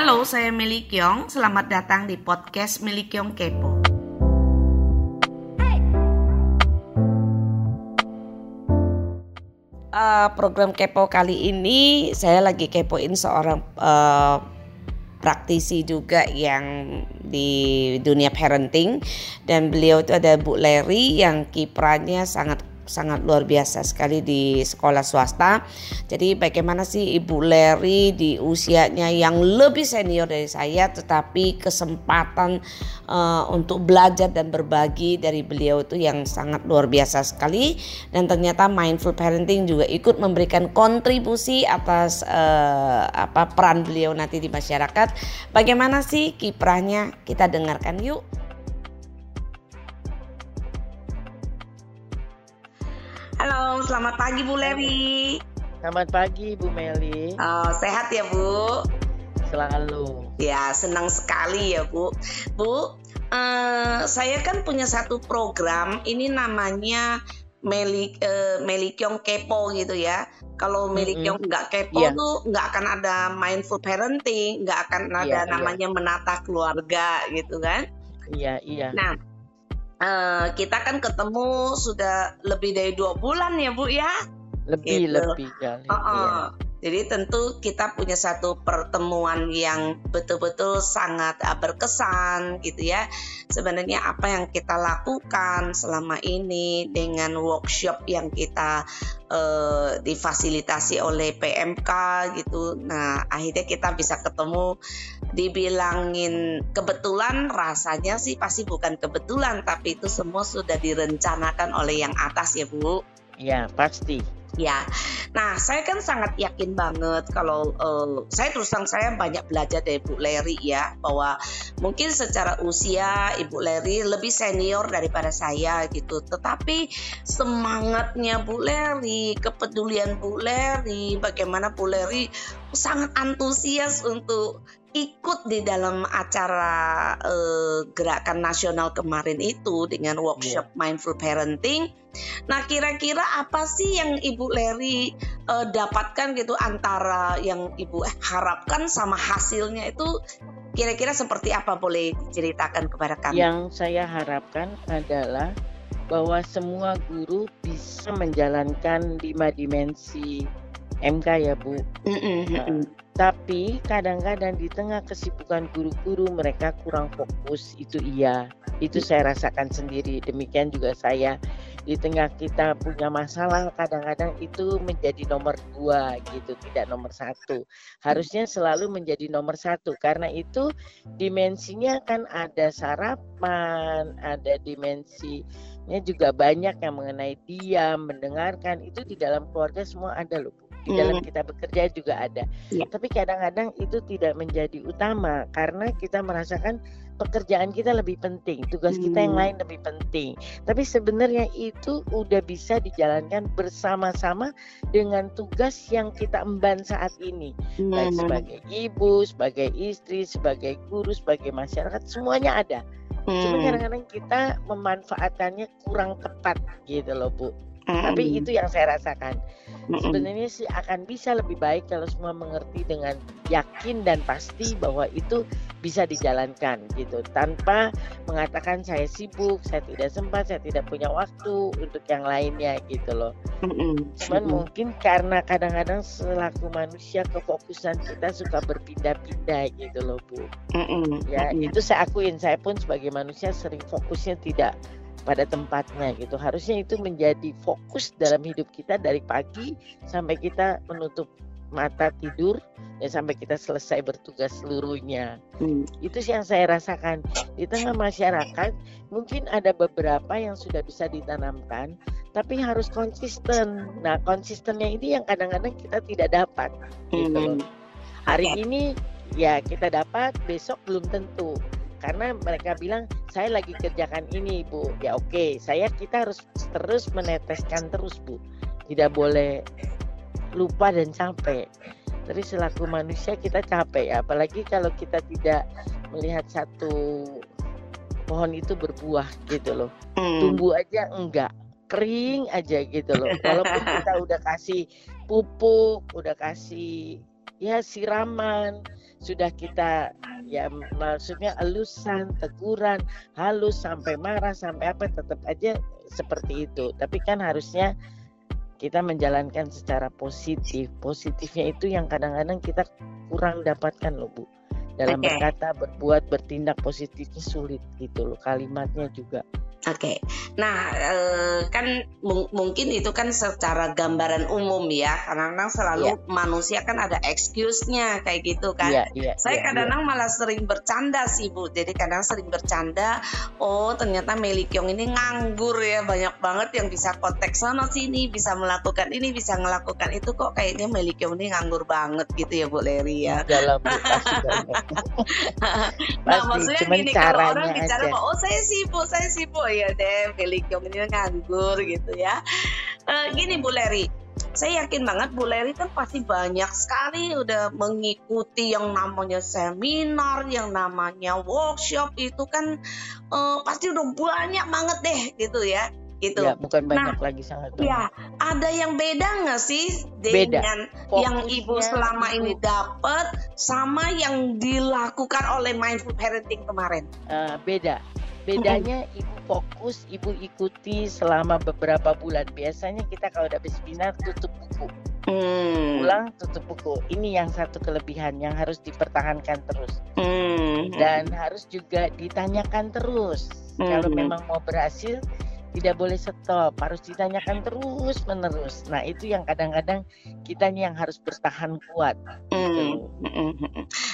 Halo, saya Meli Kyong. Selamat datang di podcast Meli Kyong Kepo. Uh, program Kepo kali ini saya lagi kepoin seorang uh, praktisi juga yang di dunia parenting dan beliau itu ada Bu Leri yang kiprahnya sangat sangat luar biasa sekali di sekolah swasta. Jadi bagaimana sih Ibu Leri di usianya yang lebih senior dari saya tetapi kesempatan uh, untuk belajar dan berbagi dari beliau itu yang sangat luar biasa sekali dan ternyata mindful parenting juga ikut memberikan kontribusi atas uh, apa peran beliau nanti di masyarakat. Bagaimana sih kiprahnya? Kita dengarkan yuk. Selamat pagi Bu Lewi. Selamat pagi Bu Meli. Oh, sehat ya Bu? Selalu. Ya, senang sekali ya Bu. Bu, uh, saya kan punya satu program, ini namanya Meli uh, Meli Kyong Kepo gitu ya. Kalau Meli Kyong nggak kepo yeah. tuh nggak akan ada mindful parenting, nggak akan ada yeah, iya. namanya yeah. menata keluarga gitu kan? Iya iya. Nah uh, kita kan ketemu sudah lebih dari dua bulan ya bu ya lebih gitu. lebih kali uh -uh. Ya. Jadi tentu kita punya satu pertemuan yang betul-betul sangat uh, berkesan gitu ya. Sebenarnya apa yang kita lakukan selama ini dengan workshop yang kita uh, difasilitasi oleh PMK gitu. Nah, akhirnya kita bisa ketemu dibilangin kebetulan rasanya sih pasti bukan kebetulan tapi itu semua sudah direncanakan oleh yang atas ya, Bu. Ya, pasti ya. Nah, saya kan sangat yakin banget kalau uh, saya terus terang saya banyak belajar dari Bu Leri ya bahwa mungkin secara usia Ibu Leri lebih senior daripada saya gitu. Tetapi semangatnya Bu Leri, kepedulian Bu Leri, bagaimana Bu Leri sangat antusias untuk ikut di dalam acara uh, gerakan nasional kemarin itu dengan workshop yeah. mindful parenting. Nah, kira-kira apa sih yang Ibu Leri uh, dapatkan gitu antara yang Ibu harapkan sama hasilnya itu kira-kira seperti apa boleh diceritakan kepada kami? Yang saya harapkan adalah bahwa semua guru bisa menjalankan lima dimensi MK ya Bu. Mm -mm. Tapi kadang-kadang di tengah kesibukan guru-guru mereka kurang fokus. Itu iya. Itu saya rasakan sendiri. Demikian juga saya. Di tengah kita punya masalah kadang-kadang itu menjadi nomor dua gitu tidak nomor satu. Harusnya selalu menjadi nomor satu. Karena itu dimensinya kan ada sarapan ada dimensinya juga banyak yang mengenai diam mendengarkan. Itu di dalam keluarga semua ada loh di dalam hmm. kita bekerja juga ada. Ya. Tapi kadang-kadang itu tidak menjadi utama karena kita merasakan pekerjaan kita lebih penting, tugas hmm. kita yang hmm. lain lebih penting. Tapi sebenarnya itu udah bisa dijalankan bersama-sama dengan tugas yang kita emban saat ini, hmm. baik sebagai ibu, sebagai istri, sebagai guru, sebagai masyarakat, semuanya ada. Hmm. Cuma kadang-kadang kita memanfaatkannya kurang tepat gitu loh Bu. Tapi itu yang saya rasakan. Sebenarnya sih akan bisa lebih baik kalau semua mengerti dengan yakin dan pasti bahwa itu bisa dijalankan gitu. Tanpa mengatakan saya sibuk, saya tidak sempat, saya tidak punya waktu untuk yang lainnya gitu loh. Cuman mungkin karena kadang-kadang selaku manusia kefokusan kita suka berpindah-pindah gitu loh Bu. Ya itu saya akuin. Saya pun sebagai manusia sering fokusnya tidak pada tempatnya gitu. Harusnya itu menjadi fokus dalam hidup kita dari pagi sampai kita menutup mata tidur ya sampai kita selesai bertugas seluruhnya. Hmm. Itu sih yang saya rasakan di tengah masyarakat. Mungkin ada beberapa yang sudah bisa ditanamkan, tapi harus konsisten. Nah, konsistennya ini yang kadang-kadang kita tidak dapat. Gitu hmm. Hari ini ya kita dapat, besok belum tentu karena mereka bilang saya lagi kerjakan ini bu. Ya oke. Saya kita harus terus meneteskan terus bu. Tidak boleh lupa dan capek. Tapi selaku manusia kita capek. Ya apalagi kalau kita tidak melihat satu pohon itu berbuah gitu loh. Hmm. tumbuh aja enggak. Kering aja gitu loh. Walaupun kita udah kasih pupuk udah kasih ya siraman sudah kita ya maksudnya elusan, teguran, halus sampai marah sampai apa tetap aja seperti itu. Tapi kan harusnya kita menjalankan secara positif. Positifnya itu yang kadang-kadang kita kurang dapatkan loh Bu. Dalam okay. berkata, berbuat, bertindak positifnya sulit gitu loh kalimatnya juga. Oke, okay. nah e, kan mungkin itu kan secara gambaran umum ya, karena kadang selalu yeah. manusia kan ada excuse-nya kayak gitu kan. Yeah, yeah, Saya yeah, kadang-kadang yeah. malah sering bercanda sih bu, jadi kadang sering bercanda, oh ternyata Meli Kyong ini nganggur ya, banyak banget yang bisa konteks sana sini, bisa melakukan ini, bisa melakukan itu kok kayaknya Meli Kyong ini nganggur banget gitu ya Bu Leri ya. Dalam pasti nah maksudnya gini kalau orang bicara, oh saya sibuk, saya sibuk ya deh Kyong ini nganggur gitu ya uh, gini Bu Leri saya yakin banget Bu Leri kan pasti banyak sekali udah mengikuti yang namanya seminar, yang namanya workshop itu kan uh, pasti udah banyak banget deh gitu ya gitu. Ya, bukan banyak nah, lagi sangat banyak. Ya, ada yang beda nggak sih dengan beda. yang ibu selama ini dapat sama yang dilakukan oleh mindful parenting kemarin? Uh, beda. Bedanya hmm. Fokus, ibu ikuti selama beberapa bulan. Biasanya kita kalau udah seminar tutup buku. Hmm. Pulang tutup buku. Ini yang satu kelebihan yang harus dipertahankan terus. Hmm. Dan harus juga ditanyakan terus. Hmm. Kalau memang mau berhasil, tidak boleh stop, harus ditanyakan terus menerus. Nah itu yang kadang-kadang kita yang harus bertahan kuat. Gitu. Mm,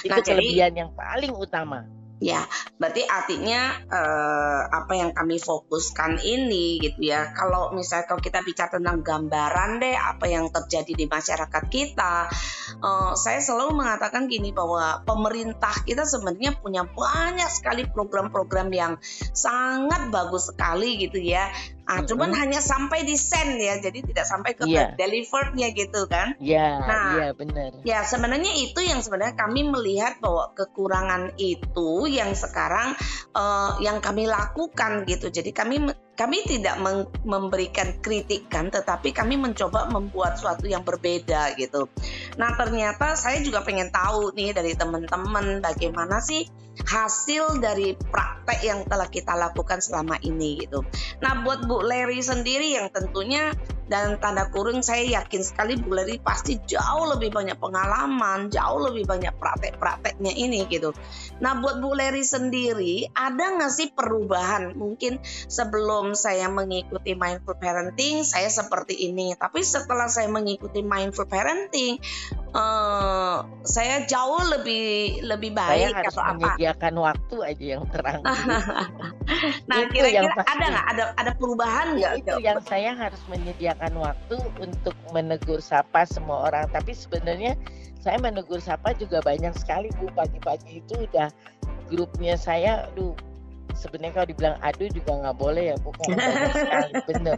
itu nah, kelebihan jadi, yang paling utama. Ya, berarti artinya eh, apa yang kami fokuskan ini gitu ya. Kalau misalnya kalau kita bicara tentang gambaran deh apa yang terjadi di masyarakat kita, eh, saya selalu mengatakan gini bahwa pemerintah kita sebenarnya punya banyak sekali program-program yang sangat bagus sekali gitu ya. Ah, mm-hmm. cuman hanya sampai di send ya, jadi tidak sampai ke yeah. deliverednya gitu kan? Iya, yeah, nah, iya yeah, benar. Ya sebenarnya itu yang sebenarnya kami melihat bahwa kekurangan itu yang sekarang uh, yang kami lakukan gitu. Jadi kami kami tidak memberikan kritikan, tetapi kami mencoba membuat sesuatu yang berbeda gitu. Nah ternyata saya juga pengen tahu nih dari teman-teman bagaimana sih hasil dari praktek yang telah kita lakukan selama ini gitu. Nah buat Bu Leri sendiri yang tentunya dan tanda kurung saya yakin sekali Bu Leri pasti jauh lebih banyak pengalaman, jauh lebih banyak praktek-prakteknya ini gitu. Nah buat Bu Leri sendiri ada nggak sih perubahan mungkin sebelum saya mengikuti mindful parenting saya seperti ini, tapi setelah saya mengikuti mindful parenting uh, saya jauh lebih lebih baik saya harus atau menyediakan waktu aja yang terang. nah kira-kira ada nggak? Ada ada perubahan nggak? Itu yang saya harus menyediakan waktu untuk menegur sapa semua orang. Tapi sebenarnya saya menegur sapa juga banyak sekali bu. Pagi-pagi itu udah grupnya saya, aduh sebenarnya kalau dibilang aduh juga nggak boleh ya bukan banyak sekali. Bener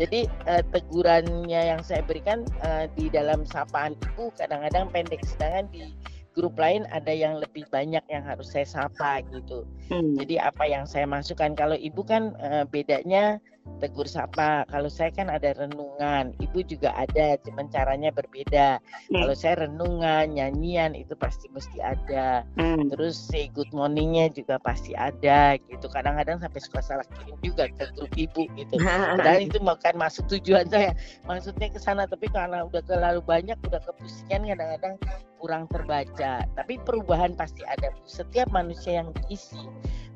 jadi uh, tegurannya yang saya berikan uh, di dalam sapaan ibu kadang-kadang pendek sedangkan di grup lain ada yang lebih banyak yang harus saya sapa gitu. Hmm. Jadi apa yang saya masukkan kalau ibu kan uh, bedanya tegur sapa. Kalau saya kan ada renungan, ibu juga ada, cuman caranya berbeda. Hmm. Kalau saya renungan, nyanyian itu pasti mesti ada. Hmm. Terus say good morningnya juga pasti ada gitu. Kadang-kadang sampai suka salah kirim juga ke grup ibu gitu. Padahal itu bukan masuk tujuan saya. Maksudnya ke sana, tapi karena udah terlalu banyak, udah kepusingan kadang-kadang kurang terbaca. Tapi perubahan pasti ada. Setiap manusia yang diisi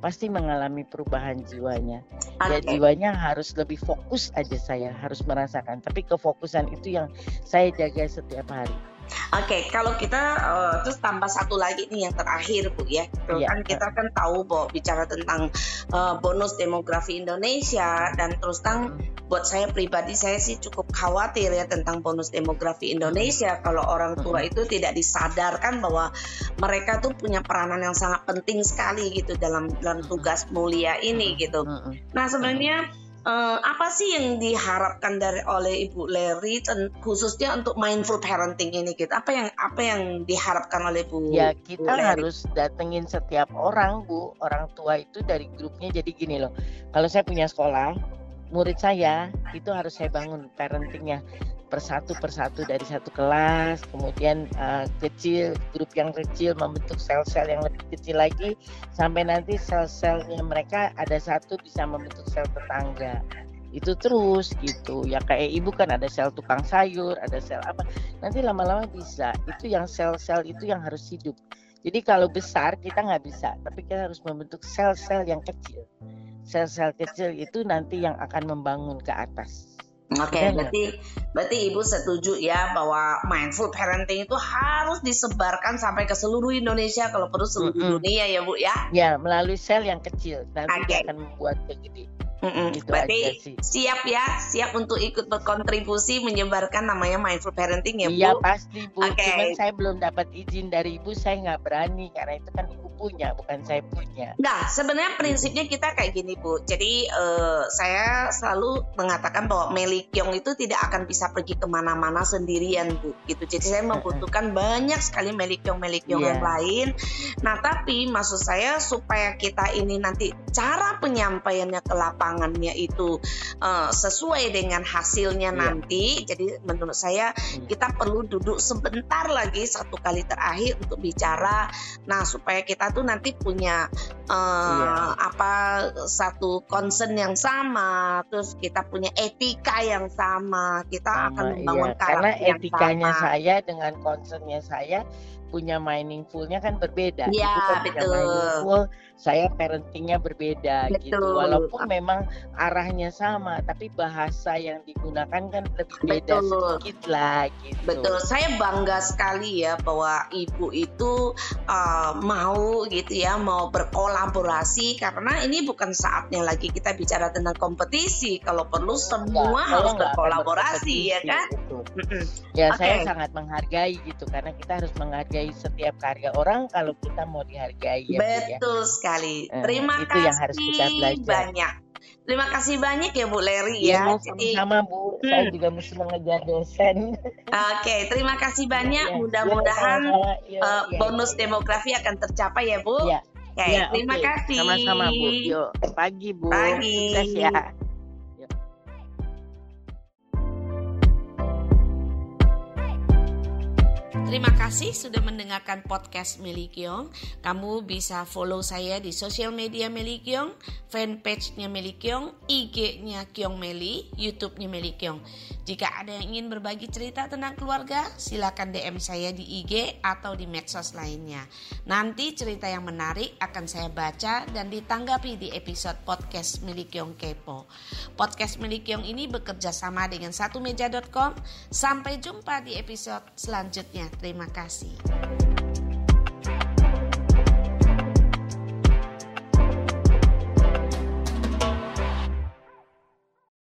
pasti mengalami perubahan jiwanya. Okay. Ya jiwanya harus lebih fokus aja saya harus merasakan. Tapi kefokusan itu yang saya jaga setiap hari. Oke, okay, kalau kita uh, terus tambah satu lagi nih yang terakhir Bu ya. yeah. kan kita kan tahu bahwa bicara tentang uh, bonus demografi Indonesia dan terus terang buat saya pribadi saya sih cukup khawatir ya tentang bonus demografi Indonesia. Kalau orang tua itu tidak disadarkan bahwa mereka tuh punya peranan yang sangat penting sekali gitu dalam dalam tugas mulia ini gitu. Nah, sebenarnya uh, apa sih yang diharapkan dari oleh Ibu Leri khususnya untuk mindful parenting ini gitu? Apa yang apa yang diharapkan oleh Bu? Ya kita Bu harus datengin setiap orang Bu, orang tua itu dari grupnya. Jadi gini loh, kalau saya punya sekolah, murid saya itu harus saya bangun parentingnya persatu persatu dari satu kelas, kemudian uh, kecil grup yang kecil membentuk sel-sel yang lebih kecil lagi sampai nanti sel-selnya mereka ada satu bisa membentuk sel tetangga. Itu terus gitu. Ya kayak ibu kan ada sel tukang sayur ada sel apa. Nanti lama-lama bisa. Itu yang sel-sel itu yang harus hidup. Jadi kalau besar kita nggak bisa tapi kita harus membentuk sel-sel yang kecil. Sel-sel kecil itu nanti yang akan membangun ke atas Oke, okay, berarti berarti ibu setuju ya bahwa mindful parenting itu harus disebarkan sampai ke seluruh Indonesia kalau perlu seluruh mm -hmm. dunia ya bu ya? Ya melalui sel yang kecil nanti okay. akan membuat gede. Mm-mm. Gitu Berarti siap ya, siap untuk ikut berkontribusi menyebarkan namanya mindful parenting ya Bu? Iya pasti Bu. Okay. Cuman saya belum dapat izin dari Ibu, saya nggak berani karena itu kan Ibu punya, bukan saya punya. Nah, sebenarnya prinsipnya kita kayak gini Bu. Jadi uh, saya selalu mengatakan bahwa Melikyong itu tidak akan bisa pergi ke mana-mana sendirian Bu. Gitu. Jadi saya membutuhkan banyak sekali Melikyong-Melikyong yeah. yang lain. Nah, tapi maksud saya supaya kita ini nanti cara penyampaiannya ke lapangan lapangannya itu uh, sesuai dengan hasilnya yeah. nanti. Jadi menurut saya hmm. kita perlu duduk sebentar lagi satu kali terakhir untuk bicara. Nah supaya kita tuh nanti punya uh, yeah. apa satu concern yang sama, terus kita punya etika yang sama. Kita sama, akan membangun iya. Karena etikanya sama. saya dengan concernnya saya punya meaningfulnya kan berbeda. Iya kan betul. Saya parentingnya berbeda gitu. betul. gitu. Walaupun memang arahnya sama, tapi bahasa yang digunakan kan lebih beda betul. sedikit lah gitu. Betul. Saya bangga sekali ya bahwa ibu itu uh, mau gitu ya mau berkolaborasi karena ini bukan saatnya lagi kita bicara tentang kompetisi. Kalau perlu semua enggak, harus berkolaborasi ya kan. Gitu. Ya okay. saya sangat menghargai gitu karena kita harus menghargai setiap karya orang kalau kita mau dihargai ya, ya. Betul ya. sekali. Eh, Terima itu kasih yang harus kita belajar. banyak. Terima kasih banyak ya Bu Leri ya. ya sama Bu. Hmm. Saya juga mesti mengejar dosen. Oke, okay, terima kasih banyak. Ya, Mudah-mudahan ya, uh, bonus ya. demografi akan tercapai ya Bu. Ya. Okay, ya, terima okay. kasih. Sama-sama Bu. Yuk, pagi Bu. Pagi. Sukses ya. Terima kasih sudah mendengarkan podcast Meli Kiong. Kamu bisa follow saya di sosial media Meli Kiong, fanpage-nya Meli Kiong, IG-nya Kiong Meli, YouTube-nya Meli Kiong. Jika ada yang ingin berbagi cerita tentang keluarga, silakan DM saya di IG atau di medsos lainnya. Nanti cerita yang menarik akan saya baca dan ditanggapi di episode podcast Meli Kiong Kepo. Podcast Meli Kiong ini bekerja sama dengan satumeja.com. Sampai jumpa di episode selanjutnya. Terima kasih.